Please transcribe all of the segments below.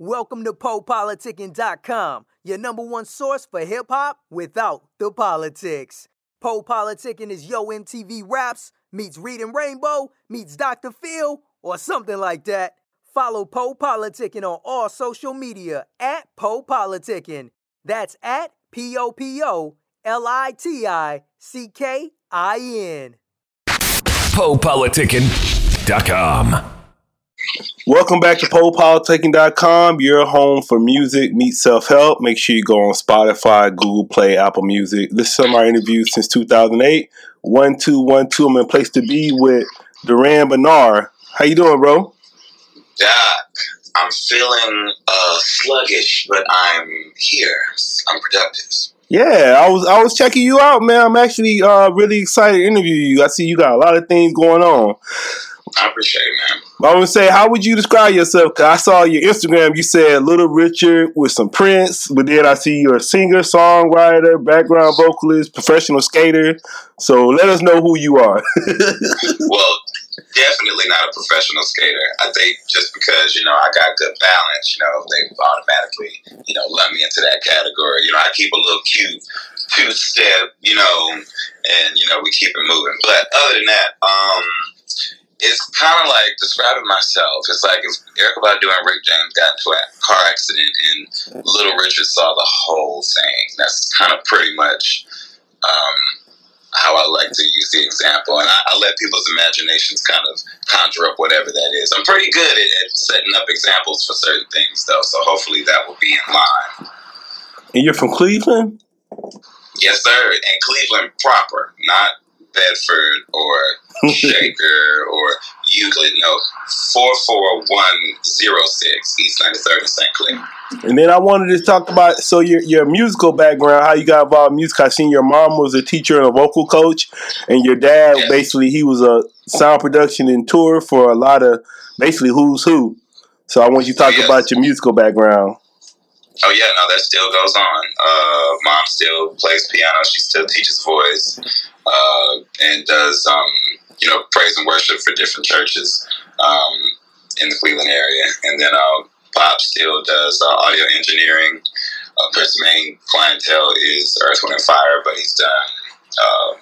Welcome to PoePoliticking.com, your number one source for hip hop without the politics. Poe Politicking is Yo MTV Raps meets Reading Rainbow meets Dr. Phil or something like that. Follow Poe Politicking on all social media at Poe Politicking. That's at P O P O L I T I C K I N. PoePoliticking.com. Welcome back to PoePoliticking.com, your home for music meets self-help. Make sure you go on Spotify, Google Play, Apple Music. Listen to some of our interviews since 2008. 1212, I'm in place to be with Duran Bernarr. How you doing, bro? Doc, I'm feeling uh, sluggish, but I'm here. I'm productive. Yeah, I was I was checking you out, man. I'm actually uh, really excited to interview you. I see you got a lot of things going on. I appreciate it, man. I would say, how would you describe yourself? Cause I saw your Instagram. You said Little Richard with some Prince, but then I see you're a singer, songwriter, background vocalist, professional skater. So let us know who you are. well, definitely not a professional skater. I think just because you know I got good balance, you know, they automatically you know let me into that category. You know, I keep a little cute two step, you know, and you know we keep it moving. But other than that, um it's kind of like describing myself. It's like if Erykah Badu and Rick James got into a car accident and Little Richard saw the whole thing. That's kind of pretty much um, how I like to use the example. And I, I, let people's imaginations kind of conjure up whatever that is. I'm pretty good at, at setting up examples for certain things, though, so hopefully that will be in line. And you're from Cleveland? Yes, sir. And Cleveland proper, not Bedford or Shaker or Euclid. No, 44106 East 93rd and St. Clair. And then I wanted to talk about so your your musical background, how you got involved in music. I seen your mom was a teacher and a vocal coach, and your dad basically he was a sound production and tour for a lot of basically who's who. So I want you to talk yes. about your musical background. Oh yeah, no, that still goes on. Uh, mom still plays piano. She still teaches voice uh, and does um, you know praise and worship for different churches um, in the Cleveland area. And then uh, Pop still does uh, audio engineering. Uh, his main clientele is Earth, Wind, and Fire, but he's done uh,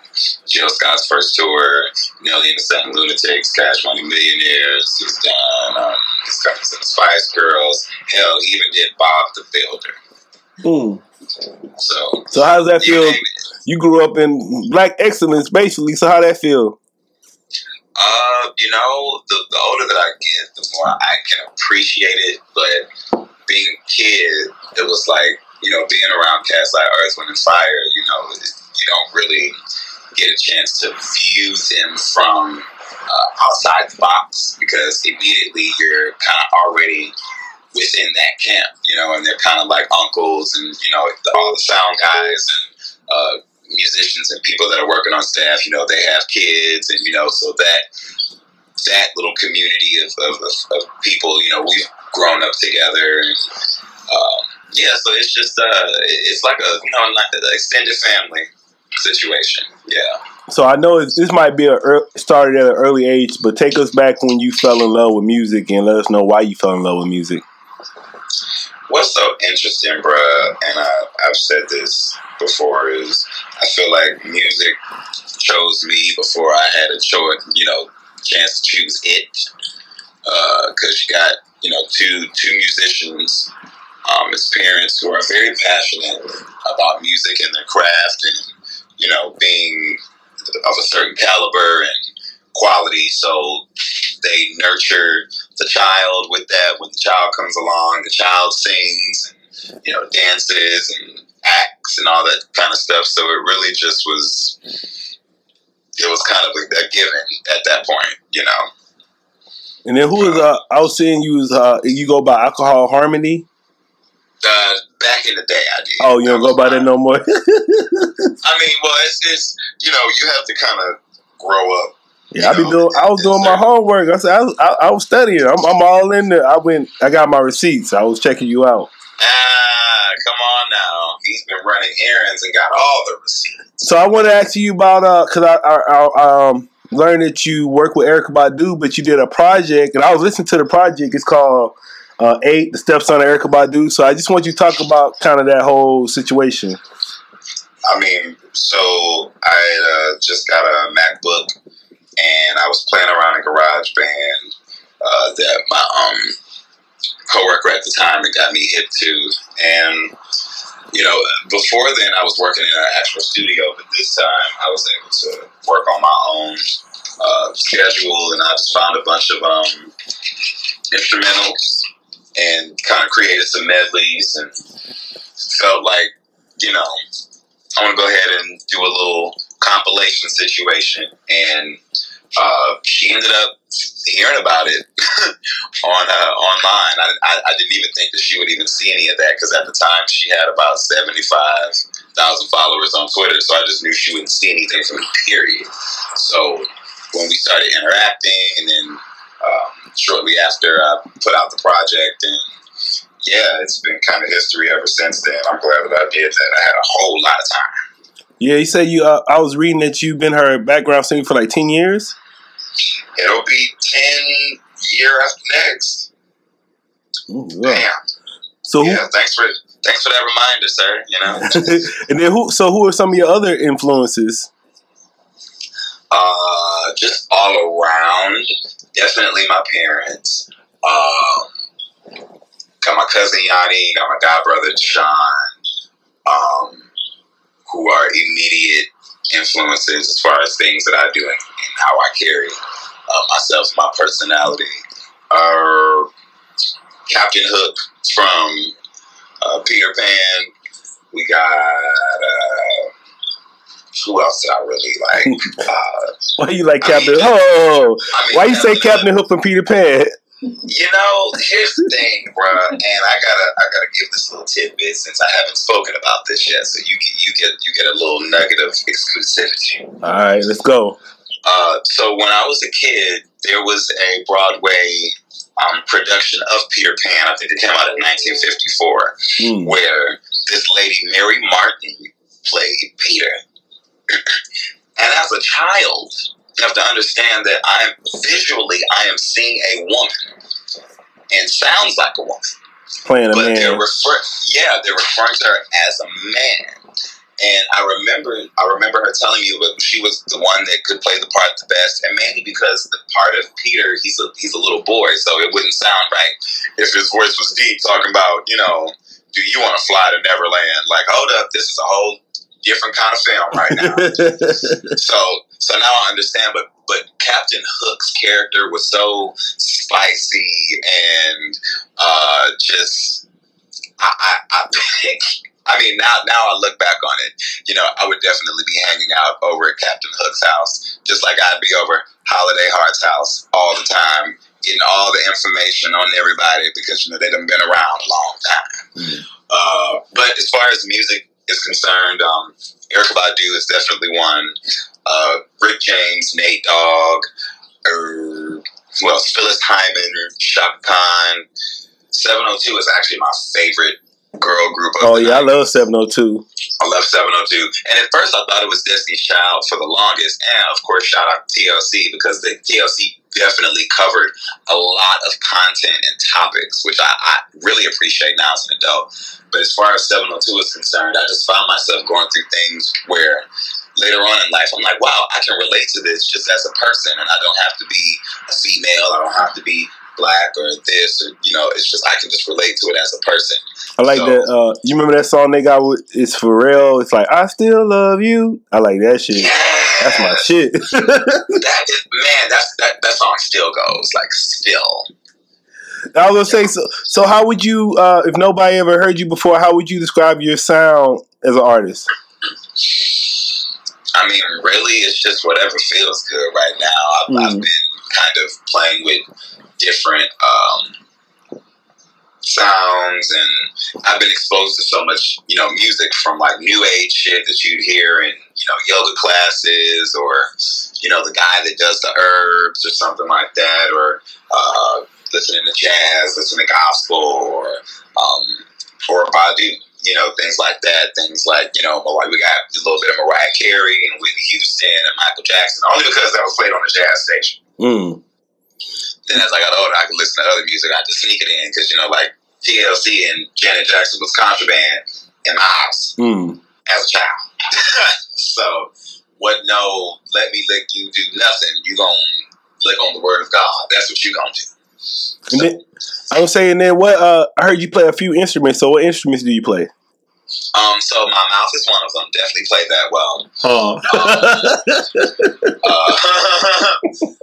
Jill Scott's first tour, Nelly and the St. Lunatics, Cash Money Millionaires. He's done um, his comes in Spice Girls. Hell, he even did Bob the Builder. Mm. So, so how does that feel? You grew up in black excellence, basically. So how that feel? Uh, you know, the, the older that I get, the more I can appreciate it. But being a kid, it was like you know being around cats like Earth, Wind, and Fire. You know, you don't really get a chance to view them from uh, outside the box because immediately you're kind of already within that camp, you know, and they're kind of like uncles and you know all the sound guys and uh, musicians and people that are working on staff. You know, they have kids, and you know, so that that little community of, of, of, people, you know, we've grown up together. And, um, yeah, so it's just uh, it's like a you know like an extended family situation. Yeah. So I know this might be a started at an early age, but take us back when you fell in love with music and let us know why you fell in love with music. What's so interesting, bruh, and I, I've said this before, is I feel like music chose me before I had a choice, you know, chance to choose it. Because uh, you got, you know, two two musicians um, as parents who are very passionate about music and their craft and you know, being of a certain caliber and quality. So they nurture the child with that. When the child comes along, the child sings and, you know, dances and acts and all that kind of stuff. So it really just was, it was kind of like a given at that point, you know. And then who is, uh, I was seeing you was, uh, you go by Alcohol Harmony? Uh, back in the day, I did. Oh, you don't go by that no more. I mean, well, it's just you know you have to kind of grow up. Yeah, I be doing. I was doing my homework. I said I was, I, I was studying. I'm, I'm, all in there. I went. I got my receipts. I was checking you out. Ah, come on now. He's been running errands and got all the receipts. So I want to ask you about uh, because I, I, I um learned that you work with Erykah Badu, but you did a project, and I was listening to the project. It's called uh, eight, the stepson of Erykah Badu. So I just want you to talk about kind of that whole situation. I mean, so I uh, just got a MacBook, and I was playing around in GarageBand uh, that my um coworker at the time had got me hip to, and you know, before then I was working in an actual studio, but this time I was able to work on my own uh, schedule, and I just found a bunch of um, instrumentals and kind of created some medleys, and felt like, you know, I want to go ahead and do a little compilation situation, and uh, she ended up hearing about it on uh, online. I, I, I, didn't even think that she would even see any of that because at the time she had about seventy five thousand followers on Twitter, so I just knew she wouldn't see anything from me. Period. So when we started interacting, and then um, shortly after, I put out the project, and yeah, it's been kind of history ever since then. I'm glad that I did that. I had a whole lot of time. Yeah, you said you. Uh, I was reading that you've been her background singer for like ten years. It'll be ten year after next. Ooh, yeah. Damn. So yeah, who, thanks for thanks for that reminder, sir. You know. and then who? So who are some of your other influences? Uh, just all around. Definitely my parents. Um, got my cousin Yanni, got my god brother Deshaun, um, who are immediate influences as far as things that I do and, and how I carry uh, myself, my personality. Uh, Captain Hook from uh, Peter Pan. We got uh, who else did I really like? Uh, why you like Captain? I mean, oh, I mean, why you say Captain Hook from Peter Pan? You know, here's the thing, bro, and I gotta I gotta give this little tidbit since I haven't spoken about this yet, so you get you get you get a little nugget of exclusivity. All right, let's go. Uh, so when I was a kid, there was a Broadway um, production of Peter Pan. I think it came out in 1954, mm. where this lady Mary Martin played Peter. and as a child, you have to understand that I'm visually I am seeing a woman and sounds like a woman. Playing a but man. They're refer- yeah, they're referring to her as a man. And I remember, I remember her telling me that she was the one that could play the part the best, and mainly because the part of Peter, he's a he's a little boy, so it wouldn't sound right if his voice was deep, talking about you know, do you want to fly to Neverland? Like, hold up, this is a whole different kind of film right now. so so now I understand, but but Captain Hook's character was so spicy and uh, just I, I, I I mean, now now I look back on it, you know, I would definitely be hanging out over at Captain Hook's house, just like I'd be over Holiday Heart's house all the time, getting all the information on everybody because you know they've been around a long time. Mm-hmm. Uh, but as far as music is concerned, um, Erykah Badu is definitely one. Uh, Rick James, Nate Dogg, or who else? Phyllis Hyman, Chaka Khan. 702 is actually my favorite girl group. oh yeah, 90s. I love 702. I love 702. And at first I thought it was Destiny's Child for the longest. And of course, shout out to TLC because the TLC definitely covered a lot of content and topics, which I, I really appreciate now as an adult. But as far as 702 is concerned, I just found myself going through things where later on in life, I'm like, wow, I can relate to this just as a person, and I don't have to be a female. I don't have to be black or this or you know it's just I can just relate to it as a person. I like so, that. Uh, you remember that song they got with it's for real. It's like I still love you. I like that shit. That's my shit. that is, man, that's that that song still goes like still. I was gonna say so. So how would you, uh, if nobody ever heard you before, how would you describe your sound as an artist? I mean, really, it's just whatever feels good right now. I've, mm. I've been kind of playing with different um, sounds, and I've been exposed to so much, you know, music from like new age shit that you'd hear in, you know, yoga classes, or you know, the guy that does the herbs or something like that, or uh, listening to jazz, listening to gospel, or um, or Badu you know, things like that. Things like, you know, like we got a little bit of Mariah Carey and Whitney Houston and Michael Jackson, only because that was played on the jazz station. Mm. Then as I got older, I could listen to other music. I just sneak it in because you know, like TLC and Janet Jackson was contraband in my house Mm. as a child. so, what? No, let me lick you. Do nothing. You gonna lick on the word of God. That's what you gonna do. And then I was saying, then what? Uh, I heard you play a few instruments. So what instruments do you play? Um, so my mouth is one of them. Definitely play that well. Oh, Uh,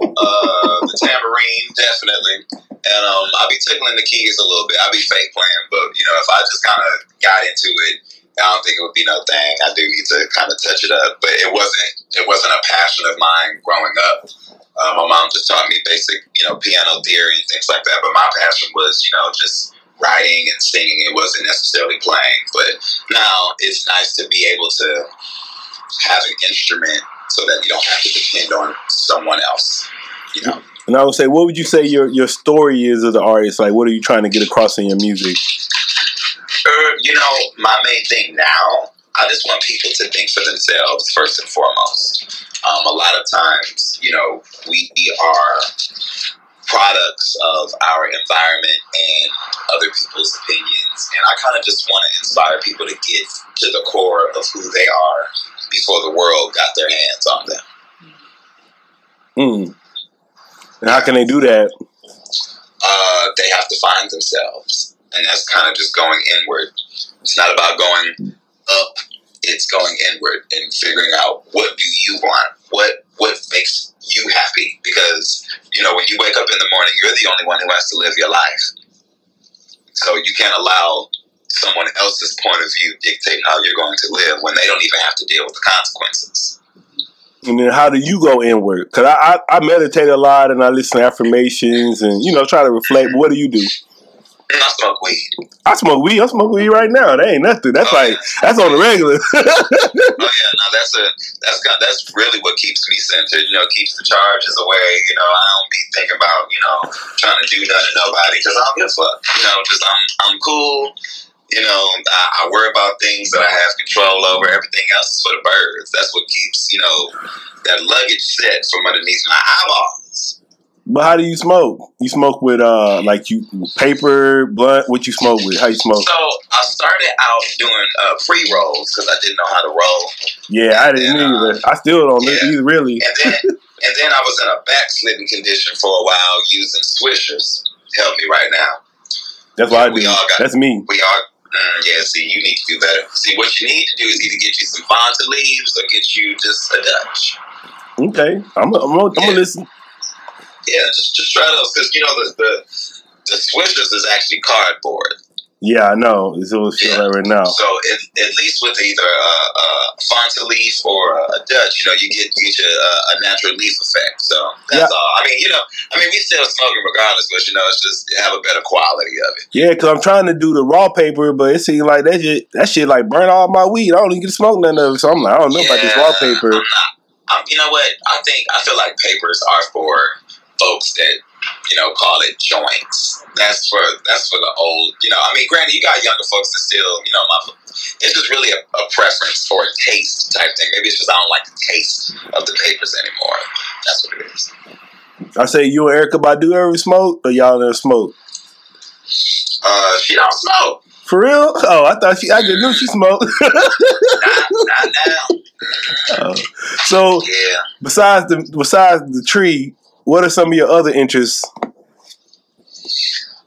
uh, the tambourine, definitely. And um, I'll be tickling the keys a little bit. I'll be fake playing, but you know, if I just kind of got into it, I don't think it would be no thing. I do need to kind of touch it up, but it wasn't. It wasn't a passion of mine growing up. Uh, my mom just taught me basic, you know, piano theory and things like that. But my passion was, you know, just writing and singing. It wasn't necessarily playing. But now it's nice to be able to have an instrument so that you don't have to depend on someone else. You know, and I would say, what would you say your your story is as an artist? Like, what are you trying to get across in your music? Uh, you know, my main thing now, I just want people to think for themselves first and foremost. Um, a lot of times, you know, we are products of our environment and other people's opinions, and I kind of just want to inspire people to get to the core of who they are before the world got their hands on them. Mm. And how can they do that? uh, they have to find themselves, and that's kind of just going inward. It's not about going up; it's going inward and figuring out what do you want, what what makes you happy. Because you know, when you wake up in the morning, you're the only one who has to live your life. So you can't allow someone else's point of view dictate how you're going to live when they don't even have to deal with the consequences. And then how do you go inward? Because I, I I meditate a lot and I listen to affirmations and you know try to reflect. But what do you do? And I smoke weed. I smoke weed. I smoke weed right now. That ain't nothing. That's Oh, like yeah. that's on the regular. Oh yeah, no, that's a that's kind that's really what keeps me centered. You know, keeps the charges away. You know, I don't be thinking about you know trying to do nothing to nobody because I don't give a fuck. You know, just I'm I'm cool. You know, I, I worry about things that I have control over. Everything else is for the birds. That's what keeps you know that luggage set from underneath my eyeballs. But how do you smoke? You smoke with uh like you paper blunt. What you smoke with? How you smoke? So I started out doing uh, pre rolls because I didn't know how to roll. Yeah, I didn't Yeah. either. I still don't Yeah. either. Really. And then and then I was in a backslidden condition for a while using swishers. Help me right now. That's why I do. We all got- That's me. We are. Mm, yeah, see, you need to do better. See, what you need to do is either get you some Fronto leaves or get you just a Dutch. Okay, I'm. I'm. I'm gonna Yeah. listen. Yeah, just just try those because you know the the the swishers is actually cardboard. Yeah, I know. It's all shit Yeah. right right now. So at, at least with either a, a Fronto leaf or a Dutch, you know, you get you get your, uh, a natural leaf effect. So that's Yeah. all. I mean, you know, I mean, we still smoking regardless, but you know, it's just you have a better quality of it. Yeah, because I'm trying to do the raw paper, but it seems like that shit. That shit like burn all my weed. I don't even get to smoke none of it. So I'm like, I don't know about this raw paper. I'm not. I'm, you know what? I think I feel like papers are for folks that you know call it joints. That's for that's for the old. You know, I mean, granted, you got younger folks that still, you know, my. It's just really a, a preference for a taste type thing. Maybe it's just I don't like the taste of the papers anymore. That's what it is. I say, you and Erykah Badu ever smoke, or y'all never smoke? Uh, she don't smoke. For real? Oh, I thought she. I just knew she smoked. Not, not now. Oh. so, Yeah. besides the besides the tree, what are some of your other interests?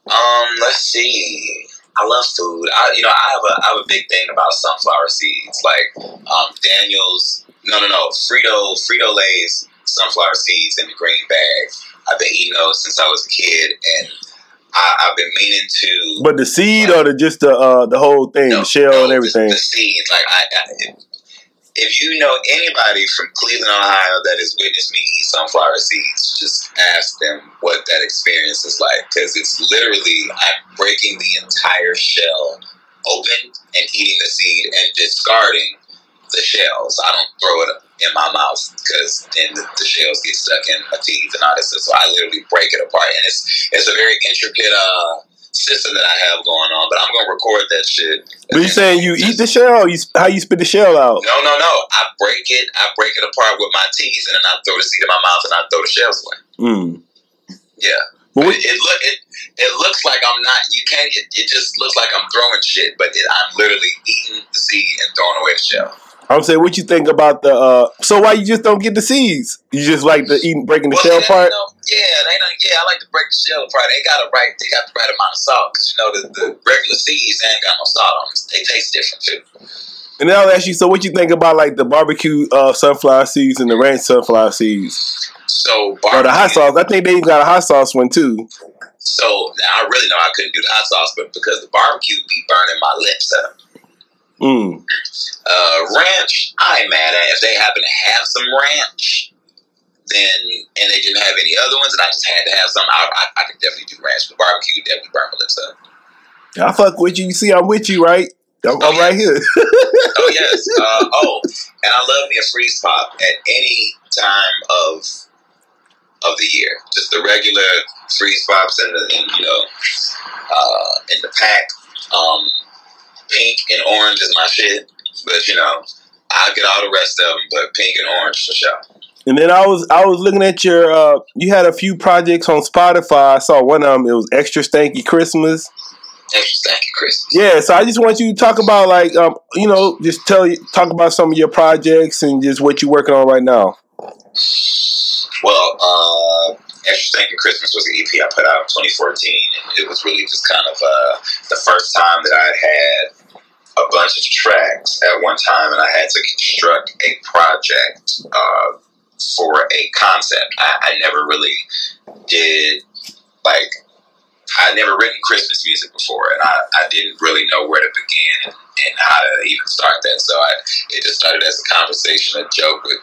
Um, let's see. I love food. I, you know, I have a I have a big thing about sunflower seeds, like um, Daniel's. No, no, no. Frito Frito Lay's sunflower seeds in the green bag. I've been eating those since I was a kid, and I, I've been meaning to. But the seed or the just the uh, the whole thing, No, the shell no, and everything. The, the seeds, like I, I, if you know anybody from Cleveland, Ohio, that has witnessed me eat sunflower seeds, just ask them what that experience is like, because it's literally I'm breaking the entire shell open and eating the seed and discarding the shells. I don't throw it in my mouth because then the, the shells get stuck in my teeth and all this. So I literally break it apart, and it's it's a very intricate uh, system that I have going on. But I'm gonna record that shit. But you saying you eat the shell? Or you how you spit the shell out? No, no, no. I break it. I break it apart with my teeth, and then I throw the seed in my mouth, and I throw the shells away. Mm. Yeah. It, it look it, it looks like I'm not. You can't. It, it just looks like I'm throwing shit, but it, I'm literally eating the seed and throwing away the shell. I'm saying, what you think about the? uh So why you just don't get the seeds? You just like the eating, breaking the Well, shell part. you know, yeah, they don't, yeah. I like to break the shell apart. They got the right. They got the right amount of salt because you know the, the regular seeds ain't got no salt on them. They taste different too. And then I'll ask you, so what you think about like the barbecue uh, sunflower seeds and the ranch sunflower seeds, So or the hot sauce? I think they even got a hot sauce one too. So now I really know I couldn't do the hot sauce, but because the barbecue be burning my lips up. Mm. Uh, ranch, I ain't mad at if they happen to have some ranch. Then and they didn't have any other ones, and I just had to have some. I, I, I could definitely do ranch, but barbecue definitely burn my lips up. I fuck with you. You see, I'm with you, right? I'm, I'm right here. Oh yes. Uh, oh, and I love me a freeze pop at any time of of the year. Just the regular freeze pops and the and, you know uh, in the pack. Um, pink and orange is my shit, but you know I'll get all the rest of them. But pink and orange for sure. And then I was I was looking at your uh you had a few projects on Spotify. I saw one of them. It was Extra Stanky Christmas. Extra stanky Christmas. Yeah, so I just want you to talk about like um you know just tell you talk about some of your projects and just what you're working on right now. Well, uh, Extra Stanky Christmas was an EP I put out in 2014, and it was really just kind of uh, the first time that I had a bunch of tracks at one time, and I had to construct a project uh, for a concept. I, I never really did like. I'd never written Christmas music before, and I, I didn't really know where to begin and, how to even start that. So I, it just started as a conversation, a joke with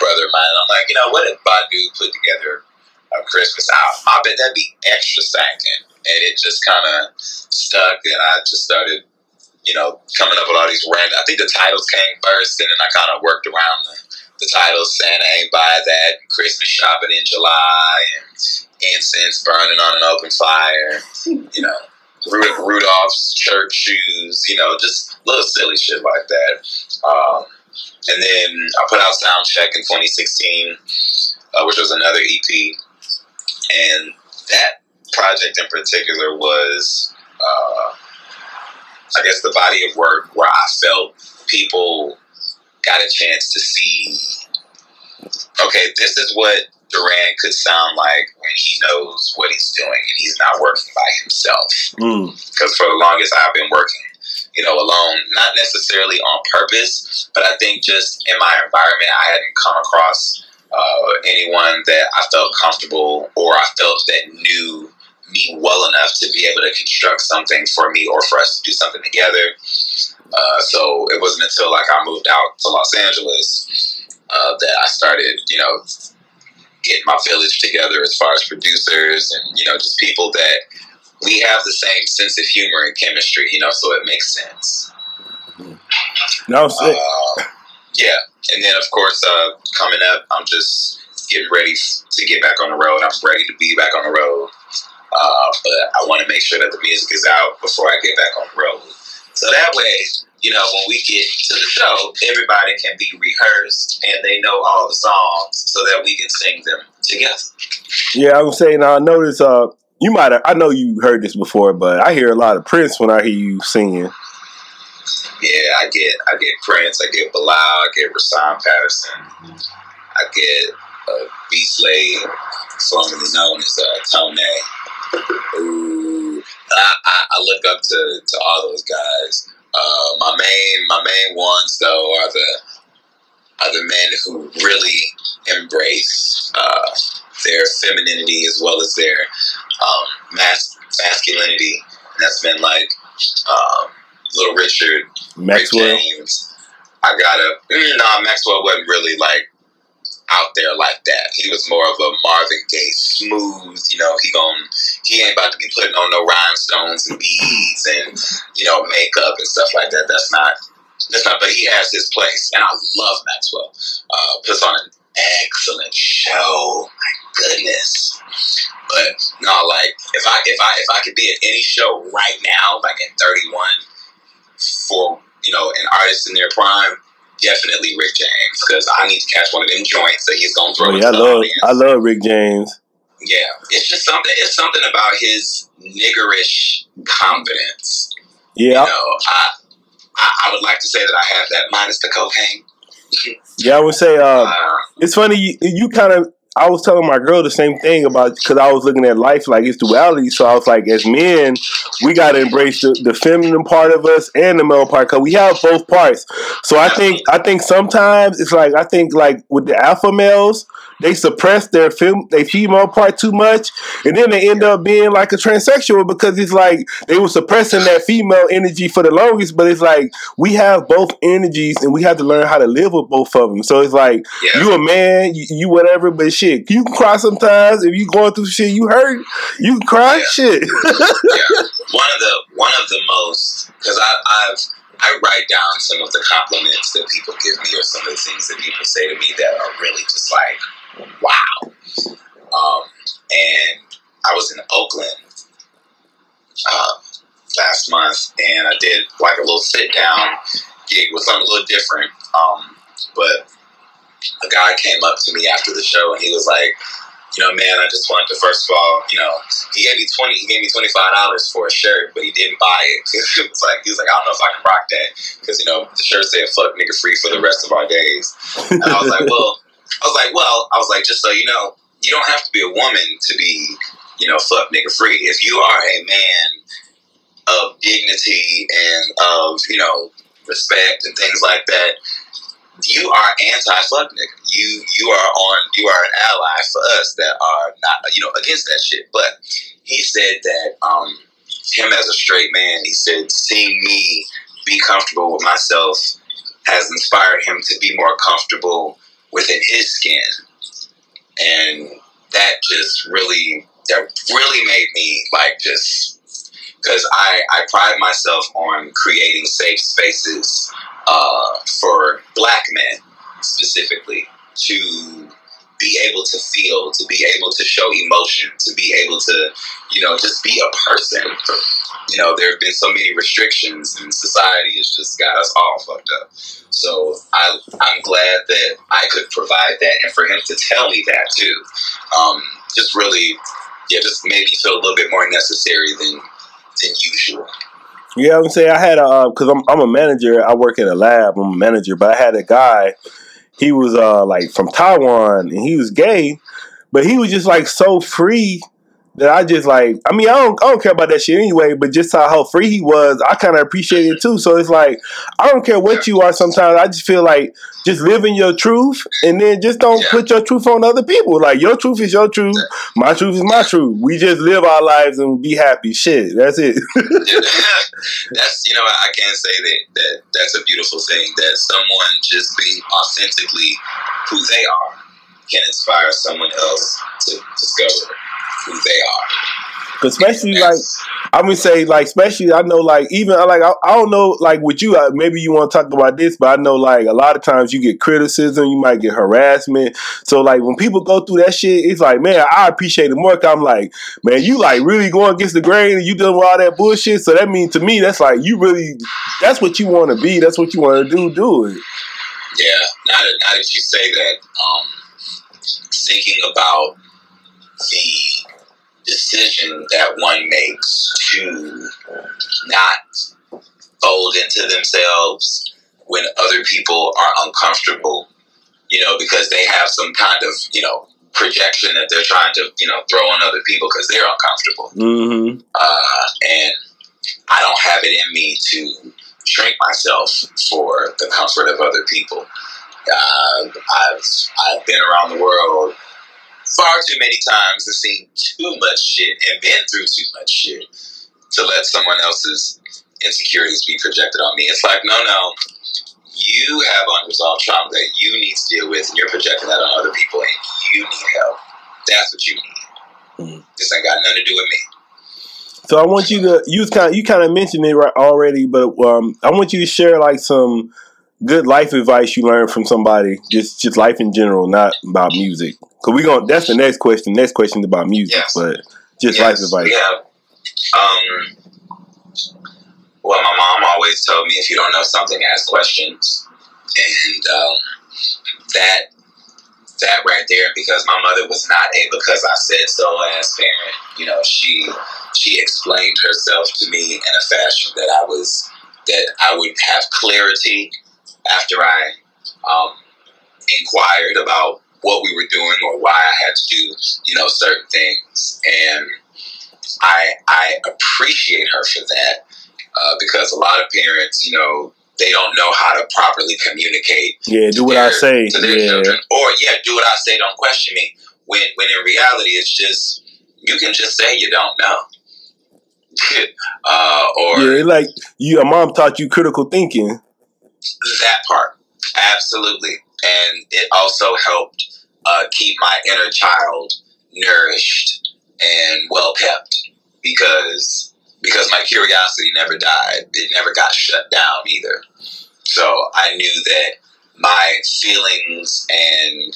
brother of mine. I'm like, you know, what if Badu put together a Christmas album? I bet that'd be extra stankin'. And it just kind of stuck, and I just started, you know, coming up with all these random. I think the titles came first, and then I kind of worked around the, the titles. Santa ain't buy that, Christmas shopping in July, and incense burning on an open fire. You know, Ru- Rudolph's church shoes. You know, just little silly shit like that. Um, and then I put out Soundcheck in 2016, uh, which was another EP. And that project in particular was, uh, I guess, the body of work where I felt people got a chance to see, okay, this is what Duran could sound like when he knows what he's doing and he's not working by himself Mm. because for the longest I've been working, you know, alone, not necessarily on purpose, but I think just in my environment, I hadn't come across uh, anyone that I felt comfortable or I felt that knew me well enough to be able to construct something for me or for us to do something together. Uh, so it wasn't until like I moved out to Los Angeles uh, that I started, you know, getting my village together as far as producers and you know just people that we have the same sense of humor and chemistry, you know, so it makes sense. Now I'm Uh, yeah, and then of course, uh, coming up, I'm just getting ready to get back on the road. I'm ready to be back on the road, uh, but I want to make sure that the music is out before I get back on the road. So that way, you know, when we get to the show, everybody can be rehearsed and they know all the songs, so that we can sing them together. yeah, I was saying I noticed uh you might have I know you heard this before, but I hear a lot of Prince when I hear you singing. Yeah, I get I get Prince, I get Bilal, I get Rahsaan Patterson, I get uh, B Slade, formerly known as uh, Tone. Ooh, I, I, I look up to, to all those guys. Uh, my main my main ones though are the are the men who really embrace uh, their femininity as well as their um, mas- masculinity. And that's been like um, Little Richard, Maxwell. Rick James. I gotta. Mm, nah, Maxwell wasn't really like out there like that. He was more of a Marvin Gaye, smooth. You know, he gon' he ain't about to be putting on no rhinestones and beads and you know makeup and stuff like that. That's not. That's not. But he has his place, and I love Maxwell. Uh, puts on an excellent show. My goodness. But no, like if I if I if I could be at any show right now, like at 31, for you know an artist in their prime, definitely Rick James because I need to catch one of them joints that he's gonna throw Oh, yeah, I love audience. I love Rick James. Yeah, it's just something. It's something about his niggerish confidence. Yeah, You know, I, I I would like to say that I have that minus the cocaine. yeah. I would say uh, Uh, it's funny. You, you kind of. I was telling my girl the same thing about because I was looking at life like its duality. So I was like, as men, we got to embrace the, the feminine part of us and the male part because we have both parts. So I think I think sometimes it's like I think like with the alpha males, they suppress their fem- their female part too much, and then they end up being like a transsexual because it's like they were suppressing that female energy for the longest. But it's like we have both energies, and we have to learn how to live with both of them. So it's like yeah. you a man, you, you whatever, but shit, you can cry sometimes. If you going through shit, you hurt, you can cry. Yeah. Shit. yeah. One of the one of the most because I I've I write down some of the compliments that people give me or some of the things that people say to me that are really just like wow. Um, and I was in Oakland uh, last month, and I did like a little sit down gig with something a little different. Um, but a guy came up to me after the show, and he was like, you know, man, I just wanted to first of all, you know, he gave me twenty, he gave me twenty five dollars for a shirt, but he didn't buy it. it was like he was like, I don't know if I can rock that because you know the shirt said "fuck nigga free" for the rest of our days. And I was like, well, I was like, well, I was like, just so you know, you don't have to be a woman to be, you know, fuck nigga free. If you are a man of dignity and of you know respect and things like that, you are anti fuck nigga. You you are on you are an ally for us that are not you know against that shit. But he said that um him as a straight man, he said seeing me be comfortable with myself has inspired him to be more comfortable within his skin. And that just really that really made me like just because I, I pride myself on creating safe spaces uh, for black men specifically to be able to feel, to be able to show emotion, to be able to, you know, just be a person. You know, there have been so many restrictions and society has just got us all fucked up. So I, I'm glad that I could provide that and for him to tell me that too. Um, just really, yeah, just made me feel a little bit more necessary than, than usual. Yeah, I'm say I had a because I'm I'm a manager. I work in a lab. I'm a manager, but I had a guy. He was uh like from Taiwan, and he was gay, but he was just like so free that I just like. I mean, I don't I don't care about that shit anyway. But just how, how free he was, I kind of appreciate it too. So it's like I don't care what you are. Sometimes I just feel like just living your truth, and then just don't Yeah. put your truth on other people. Like your truth is your truth, my truth is my truth. We just live our lives and be happy. Shit, that's it. that's you know I can't say that that that's a beautiful thing that someone just being authentically who they are can inspire someone else to discover who they are. Especially like I'm gonna say like especially I know like even like I, I don't know like with you uh, maybe you want to talk about this but I know like a lot of times you get criticism you might get harassment. So like when people go through that shit it's like man I appreciate it more 'cause I'm like man you like really going against the grain and you doing all that bullshit? So that means to me that's like you really that's what you want to be. That's what you want to do do it. Yeah, now that now that you say that, um, thinking about the decision that one makes to not fold into themselves when other people are uncomfortable, you know, because they have some kind of, you know, projection that they're trying to, you know, throw on other people because they're uncomfortable. mm-hmm Uh, and I don't have it in me to shrink myself for the comfort of other people. Uh, I've I've been around the world far too many times and seen too much shit and been through too much shit to let someone else's insecurities be projected on me. It's like, no, no, you have unresolved trauma that you need to deal with, and you're projecting that on other people, and you need help. That's what you need. Mhm. This ain't got nothing to do with me. So I want you to you kind you kind of mentioned it right already, but um, I want you to share like some good life advice you learned from somebody, just just life in general, not about music. Cause we gonna. that's the next question. Next question is about music, Yes. but just Yes, life advice. Yeah. Um, well, my mom always told me if you don't know something, ask questions, and um, that that right there because my mother was not a because I said so as parent. You know, she she explained herself to me in a fashion that I was that I would have clarity after I um, inquired about what we were doing or why I had to do, you know, certain things. And I I appreciate her for that uh, because a lot of parents, you know, they don't know how to properly communicate. Yeah, do what I say. To their Yeah. children, or yeah, do what I say. Don't question me. When when in reality, it's just you can just say you don't know. uh, or Yeah, like you, your mom taught you critical thinking. that part absolutely and it also helped uh, keep my inner child nourished and well kept because because my curiosity never died. It never got shut down either. So i knew that my feelings and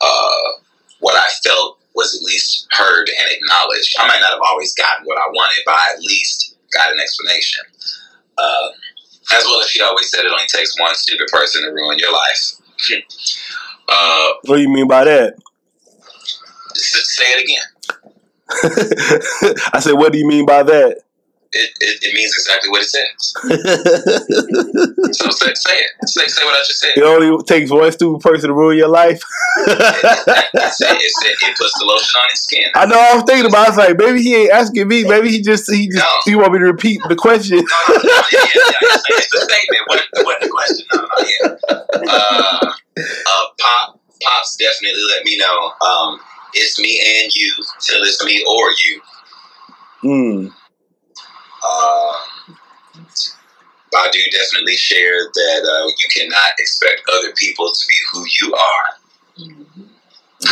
uh, what i felt was at least heard and acknowledged. I might not have always gotten what i wanted but i at least got an explanation. Um, as well as she always said, it only takes one stupid person to ruin your life. uh, What do you mean by that? say it again. I said, what do you mean by that? It, it, it means exactly what it says. So say, say it. Say, say what I just said. it only takes one stupid person to ruin your life. It, it, puts the lotion on his skin. I know. I was thinking about. it. I was like, maybe he ain't asking me. Maybe he just he just No. he want me to repeat the question. No, no, no, yeah, yeah, yeah. It's, a statement. What, what the question? No, no, yeah. Uh, uh, Pop, Pops definitely let me know. Um, it's me and you till it's me or you. Mm. Uh, Badu definitely shared that uh, you cannot expect other people to be who you are.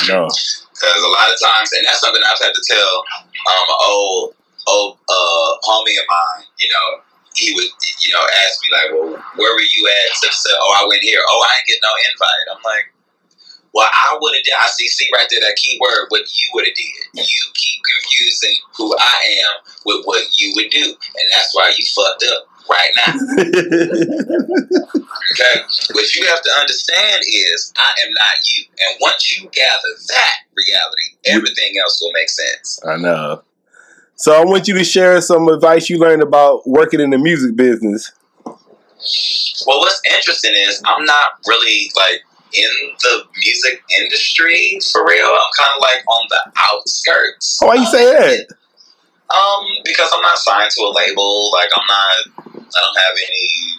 No. Because a lot of times, and that's something I've had to tell um, an old, old uh, homie of mine, you know, he would, you know, ask me, like, well, where were you at? So, such. Oh, I went here. Oh, I ain't get no invite. I'm like, well, I would have did. I see, see right there that key word. What you would have did. You keep confusing who I am with what you would do, and that's why you fucked up right now. Okay, what you have to understand is I am not you, and once you gather that reality, everything else will make sense. I know. So I want you to share some advice you learned about working in the music business. Well, what's interesting is I'm not really like in the music industry for real. I'm kind of like on the outskirts. Why you say that? Um, because I'm not signed to a label. Like I'm not. I don't have any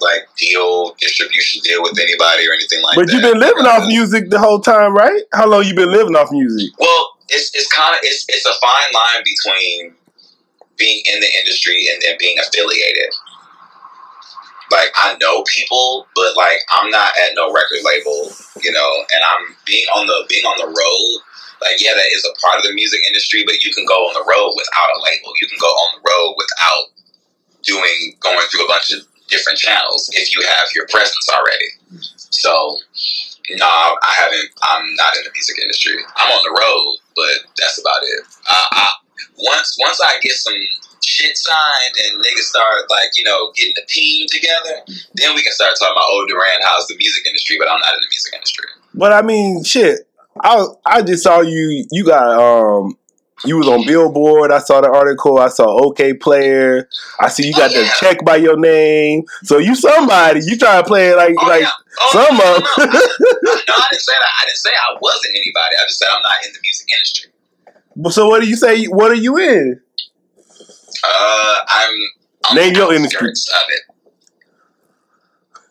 like deal distribution deal with anybody or anything like But that. But you've been living off music the whole time, right? How long you been living off music? Well, it's it's kind of it's it's a fine line between being in the industry and then being affiliated. Like I know people, but like I'm not at no record label, you know, and I'm being on the being on the road. Like yeah, that is a part of the music industry, but you can go on the road without a label. You can go on the road without doing going through a bunch of different channels if you have your presence already. So no, I haven't. I'm not in the music industry. I'm on the road, but that's about it. Uh, I, once once I get some shit signed and niggas start like you know getting the team together, then we can start talking about oh Duran, how's the music industry? But I'm not in the music industry. But I mean, shit. I I just saw you. You got um. You was on Billboard. I saw the article. I saw Okayplayer. I see you got Oh, the check by your name. So you somebody. You try to play it like Oh, like yeah. Oh, some no, of- no, no, no, I didn't say that. I didn't say I wasn't anybody. I just said I'm not in the music industry. So what do you say? What are you in? Uh, I'm. Name the your industry. Of it.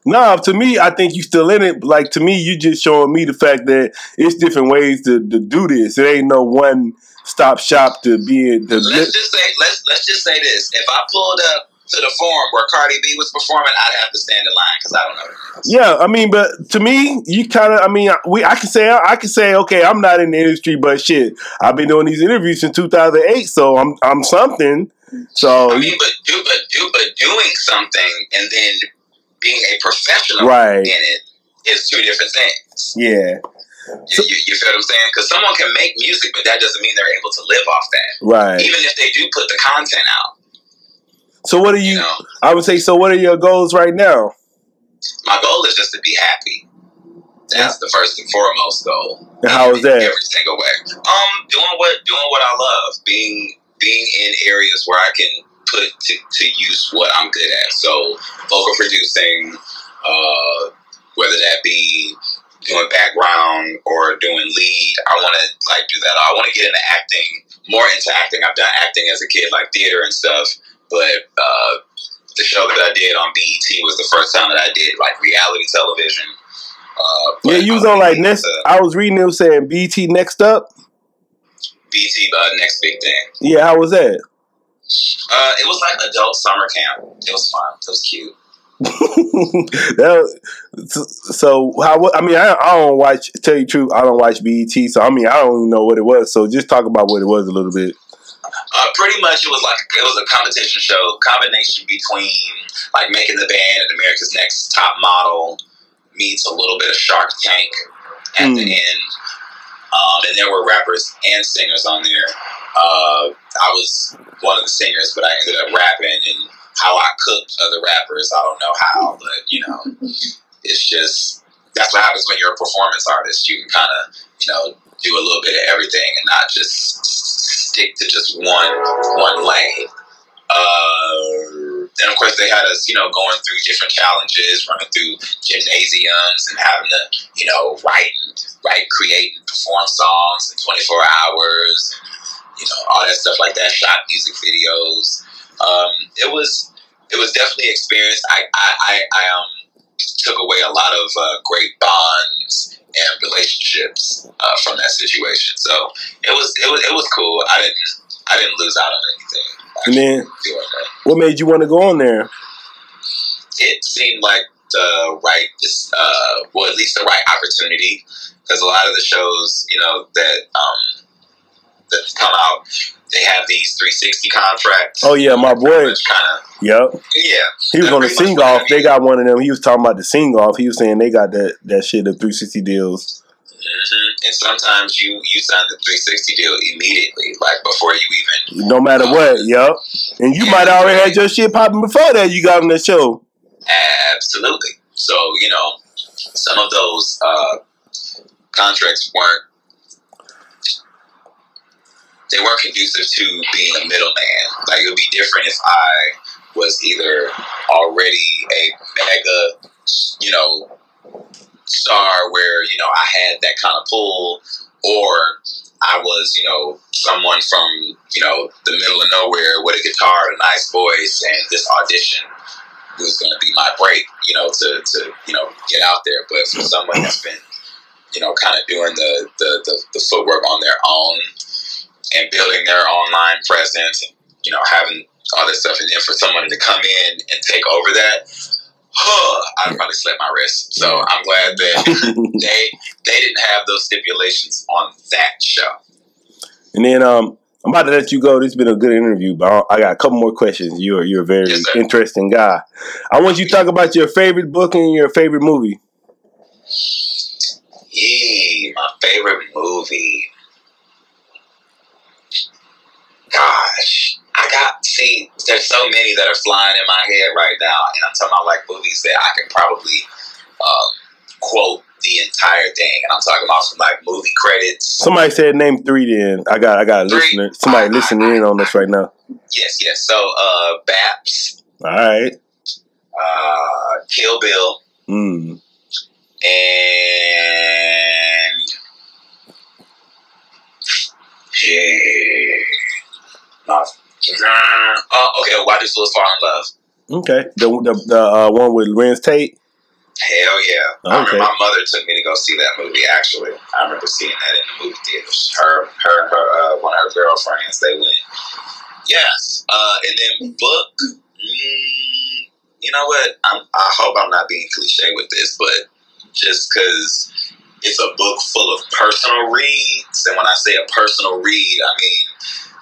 No, to me, I think you still in it. Like to me, you just showing me the fact that it's different ways to, to do this. It ain't no one stop shop to be in. To Let's just say let's let's just say this. If I pulled up to the forum where Cardi B was performing, I'd have to stand in line because I don't know. who it is. yeah, I mean, but to me, you kind of. I mean, we. I can say. I can say. Okay, I'm not in the industry, but shit, I've been doing these interviews since 2008, so I'm. I'm something. So I mean, but do but do but doing something and then being a professional Right. in it is two different things. yeah, You, you, you feel what I'm saying? Because someone can make music, but that doesn't mean they're able to live off that. right. Even if they do put the content out, So what are you you? know. I would say. So what are your goals right now? My goal is just to be happy. That's the first and foremost goal. How that? Every single way. Um, doing what doing what I love. Being being in areas where I can put to, to use what I'm good at. So vocal producing, uh, whether that be doing background or doing lead, I want to like do that. I want to get into acting, more into acting. I've done acting as a kid, like theater and stuff, but uh, the show that I did on BET was the first time that I did like reality television. Uh, Yeah, you was on like next. I was reading them saying BET next up. BET uh, next big thing. Yeah, how was that? Uh, it was like adult summer camp. It was fun. It was cute. that, so how? I mean, I, I don't watch. Tell you the truth, I don't watch BET. So I mean, I don't even know what it was. So just talk about what it was a little bit. Uh, pretty much, it was like it was a competition show, combination between like making the band and America's Next Top Model meets a little bit of Shark Tank at the Hmm. end, um, and there were rappers and singers on there. Uh, I was one of the singers, but I ended up rapping and how I cooked other rappers. I don't know how, but you know, it's just that's what happens when you're a performance artist. You can kind of you know do a little bit of everything and not just stick to just one one lane. They had us, you know, going through different challenges, running through gymnasiums, and having to, you know, write and write, create, and perform songs in 24 hours, and, you know, all that stuff like that. Shot music videos. Um, it was it was definitely experience. I I, I, I um took away a lot of uh, great bonds and relationships uh, from that situation. So it was it was it was cool. I didn't I didn't lose out on anything. And then, what made you want to go on there? It seemed like the right uh, well at least the right opportunity because a lot of the shows you know that um that come out they have these 360 contracts. Oh yeah, my boy. Kind of Yep, yeah. he was on the sing off. They got one of them. He was talking about the sing off. He was saying they got that that shit of three sixty deals. Hmm And sometimes you you sign the 360 deal immediately, like before you even No matter what. Yep. And you might already had your shit popping before that. You got on the show. Absolutely. So, you know, some of those uh, contracts weren't they weren't conducive to being a middleman. Like it would be different if I was either already a mega, you know, star where, you know, I had that kind of pull or I was, you know, someone from, you know, the middle of nowhere with a guitar and a nice voice and this audition was going to be my break, you know, to, to you know get out there. But for someone that's been, you know, kind of doing the, the, the, the footwork on their own and building their online presence and, you know, having all this stuff, and then for someone to come in and take over that, huh, I'd probably slap my wrist. So I'm glad that they they didn't have those stipulations on that show. And then um, I'm about to let you go. This has been a good interview, but I got a couple more questions. You're you're a very Yes, interesting guy. I want you to talk about your favorite book and your favorite movie. Yee, my favorite movie. Gosh, I got see. There's so many that are flying in my head right now, and I'm talking about like movies that I can probably um, quote the entire thing, and I'm talking about some like movie credits. Somebody said name three. Then I got I got a Three. listener. Somebody listening in on this right now. Yes, yes. So, uh, Baps, All right. uh, Kill Bill, Mm. and yeah, no, uh, okay. Why do fools fall in love? Okay. The the, the uh, one with Larenz Tate. Hell yeah! I remember my mother took me to go see that movie. Actually, I remember seeing that in the movie theaters. Her, her, her, uh, one of her girlfriends. They went. Yes, uh, and then book. Mm, you know what? I'm, I hope I'm not being cliche with this, but just because it's a book full of personal reads, and when I say a personal read, I mean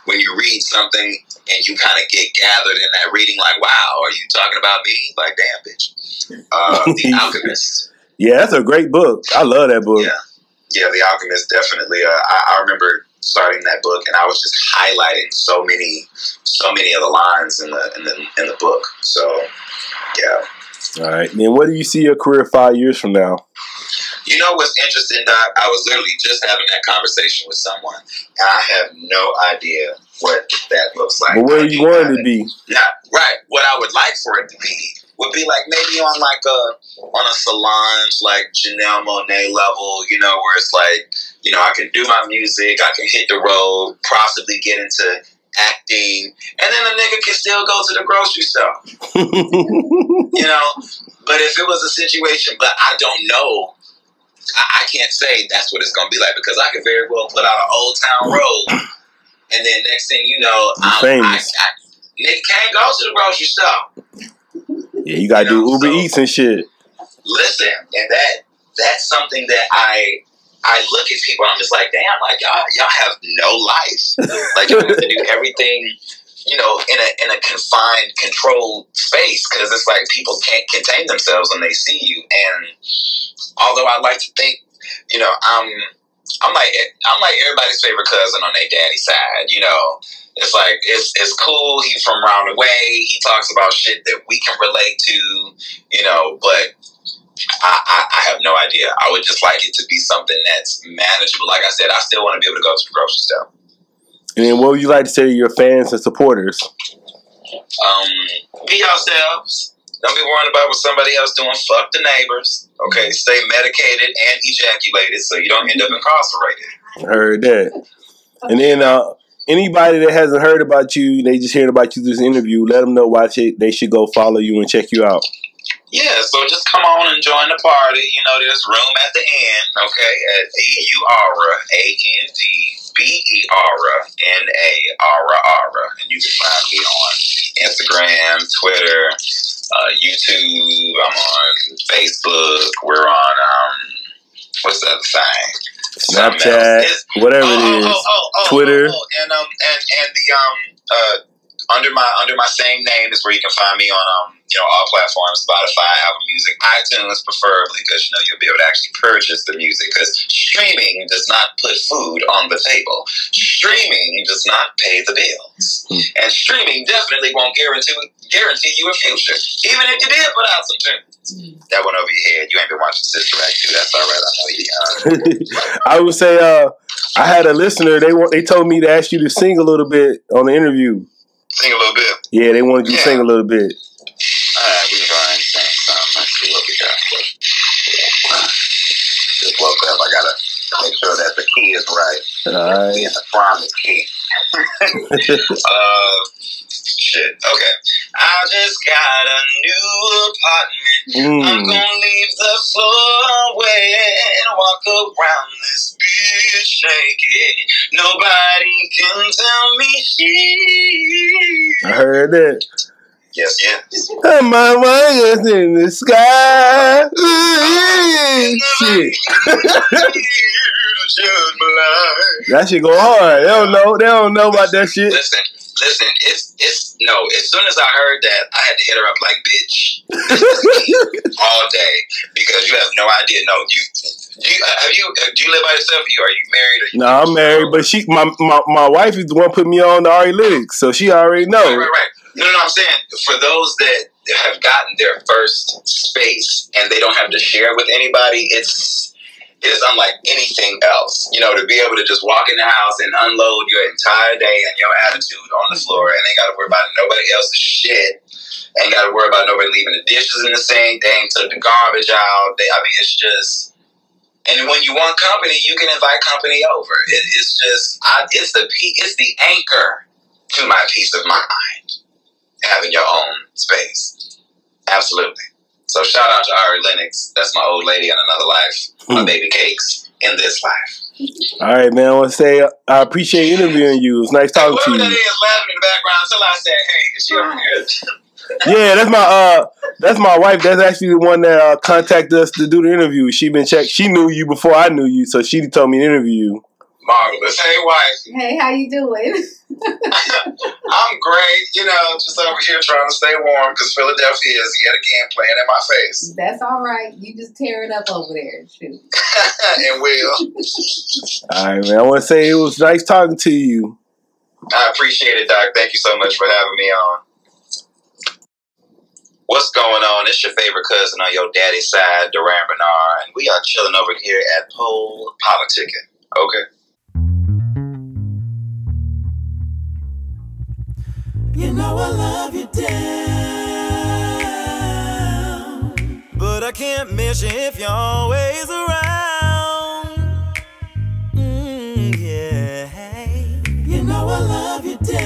when you read something and you kind of get gathered in that reading, like, wow, are you talking about me? Like, damn, bitch. Uh, the Alchemist. Yeah, that's a great book. I love that book. Yeah. Yeah, The Alchemist definitely. Uh, I, I remember starting that book, and I was just highlighting so many, so many of the lines in the in the in the book. So, yeah. All right. Then what do you see your career five years from now? You know what's interesting, Doc? I was literally just having that conversation with someone, and I have no idea what that looks like. But where you want it to be? Not right. What I would like for it to be would be like maybe on like a on a Solange like Janelle Monáe level, you know, where it's like, you know, I can do my music, I can hit the road, possibly get into acting, and then a nigga can still go to the grocery store. You know? But if it was a situation, but I don't know. I, I can't say that's what it's gonna be like because I could very well put out an old town road and then next thing you know, I'm, I, famous. I, nigga can't go to the grocery store. yeah, you gotta You know, do Uber so- Eats and shit. listen, and that that's something that I I look at people. I'm just like, damn, like y'all y'all have no life. Like you have to do everything, you know, in a in a confined, controlled space because it's like people can't contain themselves when they see you. And although I like to think, you know, I'm I'm like I'm like everybody's favorite cousin on their daddy's side. You know, it's like it's it's cool. He's from around the way. He talks about shit that we can relate to. You know, but I, I, I have no idea. I would just like it to be something that's manageable. Like I said, I still want to be able to go to the grocery store. And then what would you like to say to your fans and supporters? Um, be yourselves. Don't be worrying about what somebody else doing. Fuck the neighbors. Okay, stay medicated and ejaculated so you don't end up incarcerated. Heard that. And then uh, anybody that hasn't heard about you, they just hearing about you through this interview, let them know why they they should go follow you and check you out. Yeah, so just come on and join the party. You know, there's room at the end, okay, at E-U-R-A, A-N-D, B-E-R-A, N-A-R-A, R-A. And you can find me on Instagram, Twitter, uh, YouTube. I'm on Facebook. We're on, um, what's that thing? Snapchat, whatever oh, it is. oh, oh, oh, Twitter. oh, oh, and um and and the um uh under my under my same name is where you can find me on um you know all platforms Spotify, Apple Music, iTunes preferably because you know you'll be able to actually purchase the music because streaming does not put food on the table. Streaming does not pay the bills, Hmm. and streaming definitely won't guarantee guarantee you a future, even if you did put out some tunes. That one over your head. You ain't been watching Sister Act too. That's all right. I know you young. I would say uh, I had a listener. They want they told me to ask you to sing a little bit on the interview. Sing a little bit. Yeah, they wanted you to sing a little bit. Alright, we can go ahead and sing some. Let's see what we got. Just woke up. I gotta make sure that the key is right. All right. Me the promise key. uh, shit. Okay. I just got a new apartment. I'm Mm. gonna leave the floor wet and walk around this bitch naked. Nobody can tell me shit. I heard that. Yes, yes. I'm my wires in the sky. Ooh, shit. That shit go hard. They don't know. They don't know about that shit. Listen, listen. It's it's no. As soon as I heard that, I had to hit her up like bitch all day because you have no idea. No, you. Do you, have you uh, do you live by yourself? Are you are you married? You No, I'm married, but she, my, my, my wife is the one put me on the Ari lyrics, so she already Right, know. right, right. No, no, no, I'm saying for those that have gotten their first space and they don't have to share with anybody, it's it is unlike anything else. You know, to be able to just walk in the house and unload your entire day and your attitude on the mm-hmm. floor, and ain't got to worry about nobody else's shit. Ain't got to worry about nobody leaving the dishes in the sink. They ain't took the garbage out. They, I mean, it's just. And when you want company, you can invite company over. It, it's just, I, it's the it's the anchor to my peace of mind having your own space. Absolutely. So shout out to Ari Lennox. That's my old lady in another life. My Hmm. baby cakes in this life. All right, man. I want to say uh, I appreciate interviewing you. It's nice talking to Whoever that you. is laughing in the background I said, hey, is she over here? Yeah, that's my uh, that's my wife. That's actually the one that uh, contacted us to do the interview. She been checked. She knew you before I knew you, so she told me to interview you marvelous. Hey, wife. Hey, how you doing? I'm great. You know, just over here trying to stay warm because Philadelphia is yet again playing in my face. That's all right. You just tear it up over there, too. and will. all right, man. I want to say it was nice talking to you. I appreciate it, Doc. Thank you so much for having me on. What's going on? It's your favorite cousin on your daddy's side, Duran Bernarr, and we are chilling over here at PoePoliticking. Okay. You know I love you down. But I can't miss you if you're always around. Mm, yeah. You know I love you down.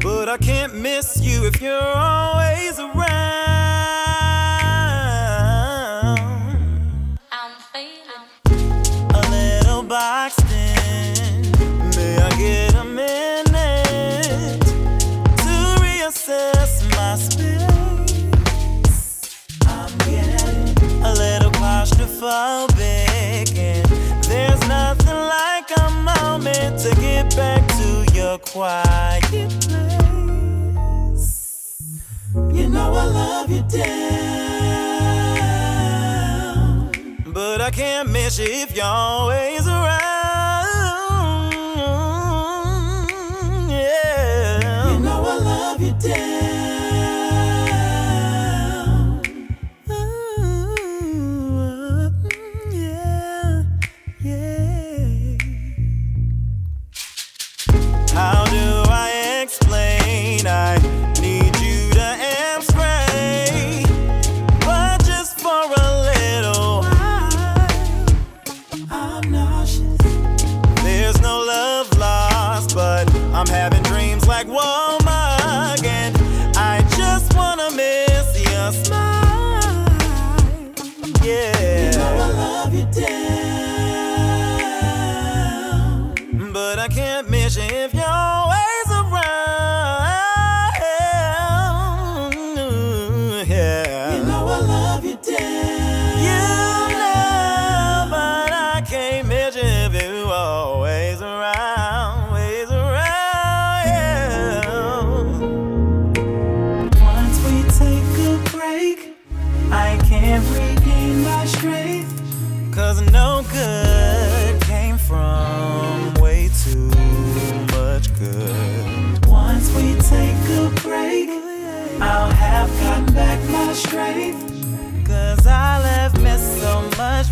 But I can't miss you if you're always around. fall back. And there's nothing like a moment to get back to your quiet place. You know I love you down, but I can't miss you if you're always around. was no good came from way too much good. Once we take a break, I'll have gotten back my strength. Cause I'll have missed so much.